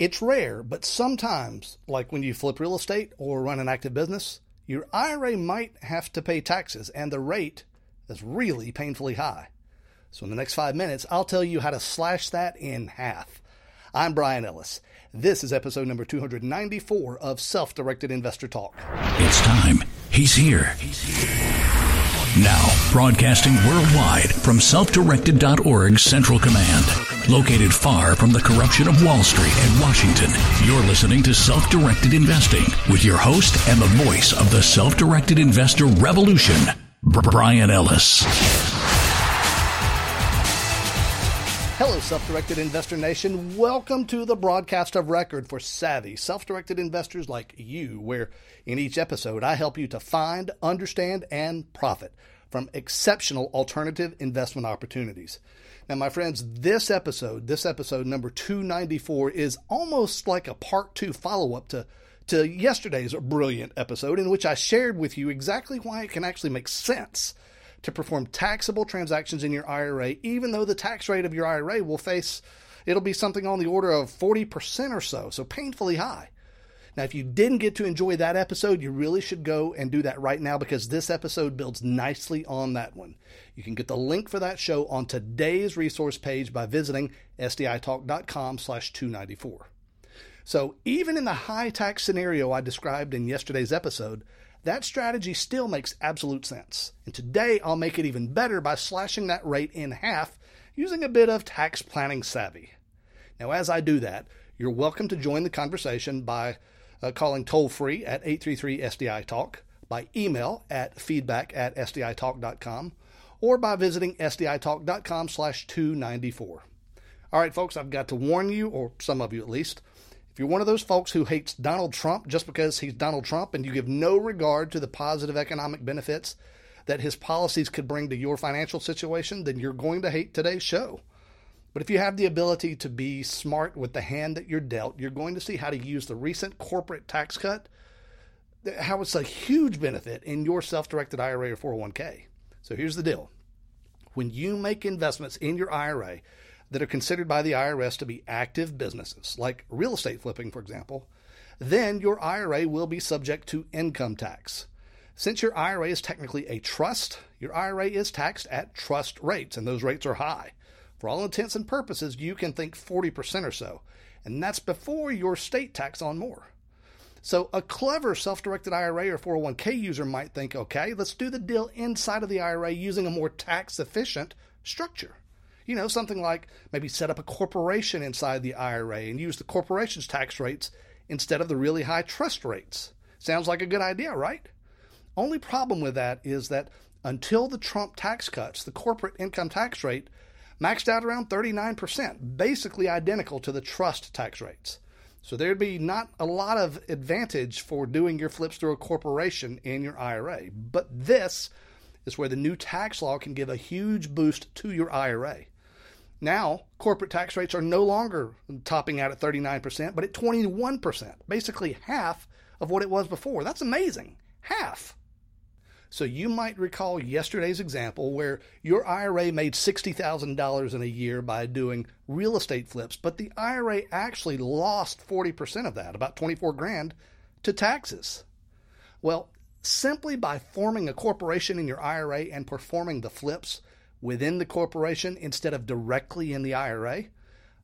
It's rare, but sometimes, like when you flip real estate or run an active business, your IRA might have to pay taxes, and the rate is really painfully high. So, in the next five minutes, I'll tell you how to slash that in half. I'm Brian Ellis. This is episode number 294 of Self Directed Investor Talk. It's time. He's here. He's here. Now, broadcasting worldwide from selfdirected.org's Central Command. Located far from the corruption of Wall Street and Washington, you're listening to Self Directed Investing with your host and the voice of the self directed investor revolution, Brian Ellis. Hello, Self Directed Investor Nation. Welcome to the broadcast of record for savvy, self directed investors like you, where in each episode I help you to find, understand, and profit from exceptional alternative investment opportunities. Now, my friends, this episode, this episode number 294, is almost like a part two follow up to, to yesterday's brilliant episode in which I shared with you exactly why it can actually make sense to perform taxable transactions in your IRA, even though the tax rate of your IRA will face, it'll be something on the order of 40% or so, so painfully high. Now, if you didn't get to enjoy that episode, you really should go and do that right now because this episode builds nicely on that one. You can get the link for that show on today's resource page by visiting sditalk.com slash 294. So even in the high tax scenario I described in yesterday's episode, that strategy still makes absolute sense. And today I'll make it even better by slashing that rate in half using a bit of tax planning savvy. Now, as I do that, you're welcome to join the conversation by uh, calling toll free at 833 SDI Talk, by email at feedback at sditalk.com, or by visiting sditalk.com slash 294. All right, folks, I've got to warn you, or some of you at least, if you're one of those folks who hates Donald Trump just because he's Donald Trump and you give no regard to the positive economic benefits that his policies could bring to your financial situation, then you're going to hate today's show. But if you have the ability to be smart with the hand that you're dealt, you're going to see how to use the recent corporate tax cut, how it's a huge benefit in your self directed IRA or 401k. So here's the deal when you make investments in your IRA, that are considered by the IRS to be active businesses, like real estate flipping, for example, then your IRA will be subject to income tax. Since your IRA is technically a trust, your IRA is taxed at trust rates, and those rates are high. For all intents and purposes, you can think 40% or so, and that's before your state tax on more. So, a clever self directed IRA or 401k user might think, okay, let's do the deal inside of the IRA using a more tax efficient structure. You know, something like maybe set up a corporation inside the IRA and use the corporation's tax rates instead of the really high trust rates. Sounds like a good idea, right? Only problem with that is that until the Trump tax cuts, the corporate income tax rate maxed out around 39%, basically identical to the trust tax rates. So there'd be not a lot of advantage for doing your flips through a corporation in your IRA. But this is where the new tax law can give a huge boost to your IRA. Now, corporate tax rates are no longer topping out at 39%, but at 21%, basically half of what it was before. That's amazing. Half. So you might recall yesterday's example where your IRA made $60,000 in a year by doing real estate flips, but the IRA actually lost 40% of that, about 24 grand, to taxes. Well, simply by forming a corporation in your IRA and performing the flips, within the corporation instead of directly in the IRA,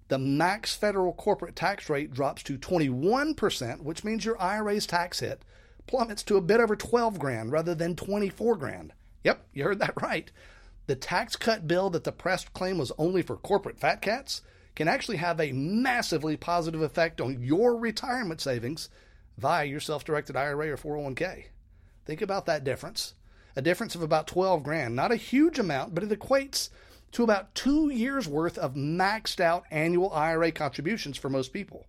the max federal corporate tax rate drops to 21%, which means your IRA's tax hit plummets to a bit over 12 grand rather than 24 grand. Yep, you heard that right. The tax cut bill that the press claimed was only for corporate fat cats can actually have a massively positive effect on your retirement savings via your self directed IRA or 401k. Think about that difference a difference of about 12 grand. Not a huge amount, but it equates to about two years worth of maxed out annual IRA contributions for most people.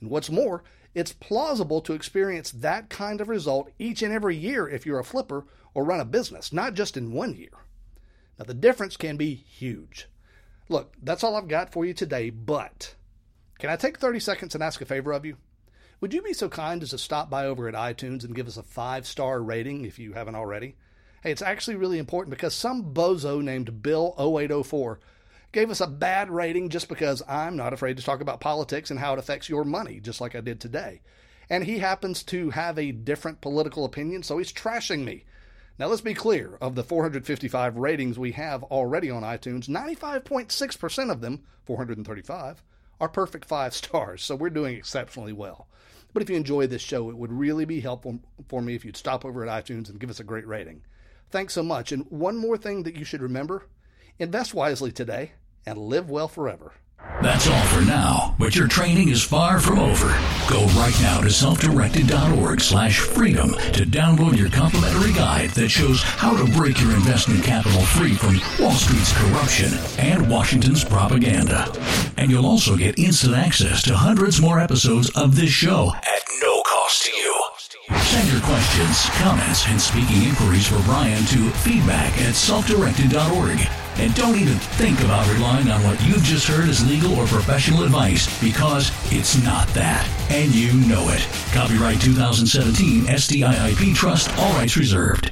And what's more, it's plausible to experience that kind of result each and every year if you're a flipper or run a business, not just in one year. Now, the difference can be huge. Look, that's all I've got for you today, but can I take 30 seconds and ask a favor of you? Would you be so kind as to stop by over at iTunes and give us a five star rating if you haven't already? Hey, it's actually really important because some bozo named Bill0804 gave us a bad rating just because I'm not afraid to talk about politics and how it affects your money, just like I did today. And he happens to have a different political opinion, so he's trashing me. Now, let's be clear of the 455 ratings we have already on iTunes, 95.6% of them, 435, are perfect five stars, so we're doing exceptionally well. But if you enjoy this show, it would really be helpful for me if you'd stop over at iTunes and give us a great rating. Thanks so much. And one more thing that you should remember invest wisely today and live well forever. That's all for now, but your training is far from over. Go right now to selfdirected.org slash freedom to download your complimentary guide that shows how to break your investment capital free from Wall Street's corruption and Washington's propaganda. And you'll also get instant access to hundreds more episodes of this show at no. Send your questions, comments, and speaking inquiries for Brian to feedback at selfdirected.org. And don't even think about relying on what you've just heard as legal or professional advice because it's not that. And you know it. Copyright 2017 SDIIP Trust, all rights reserved.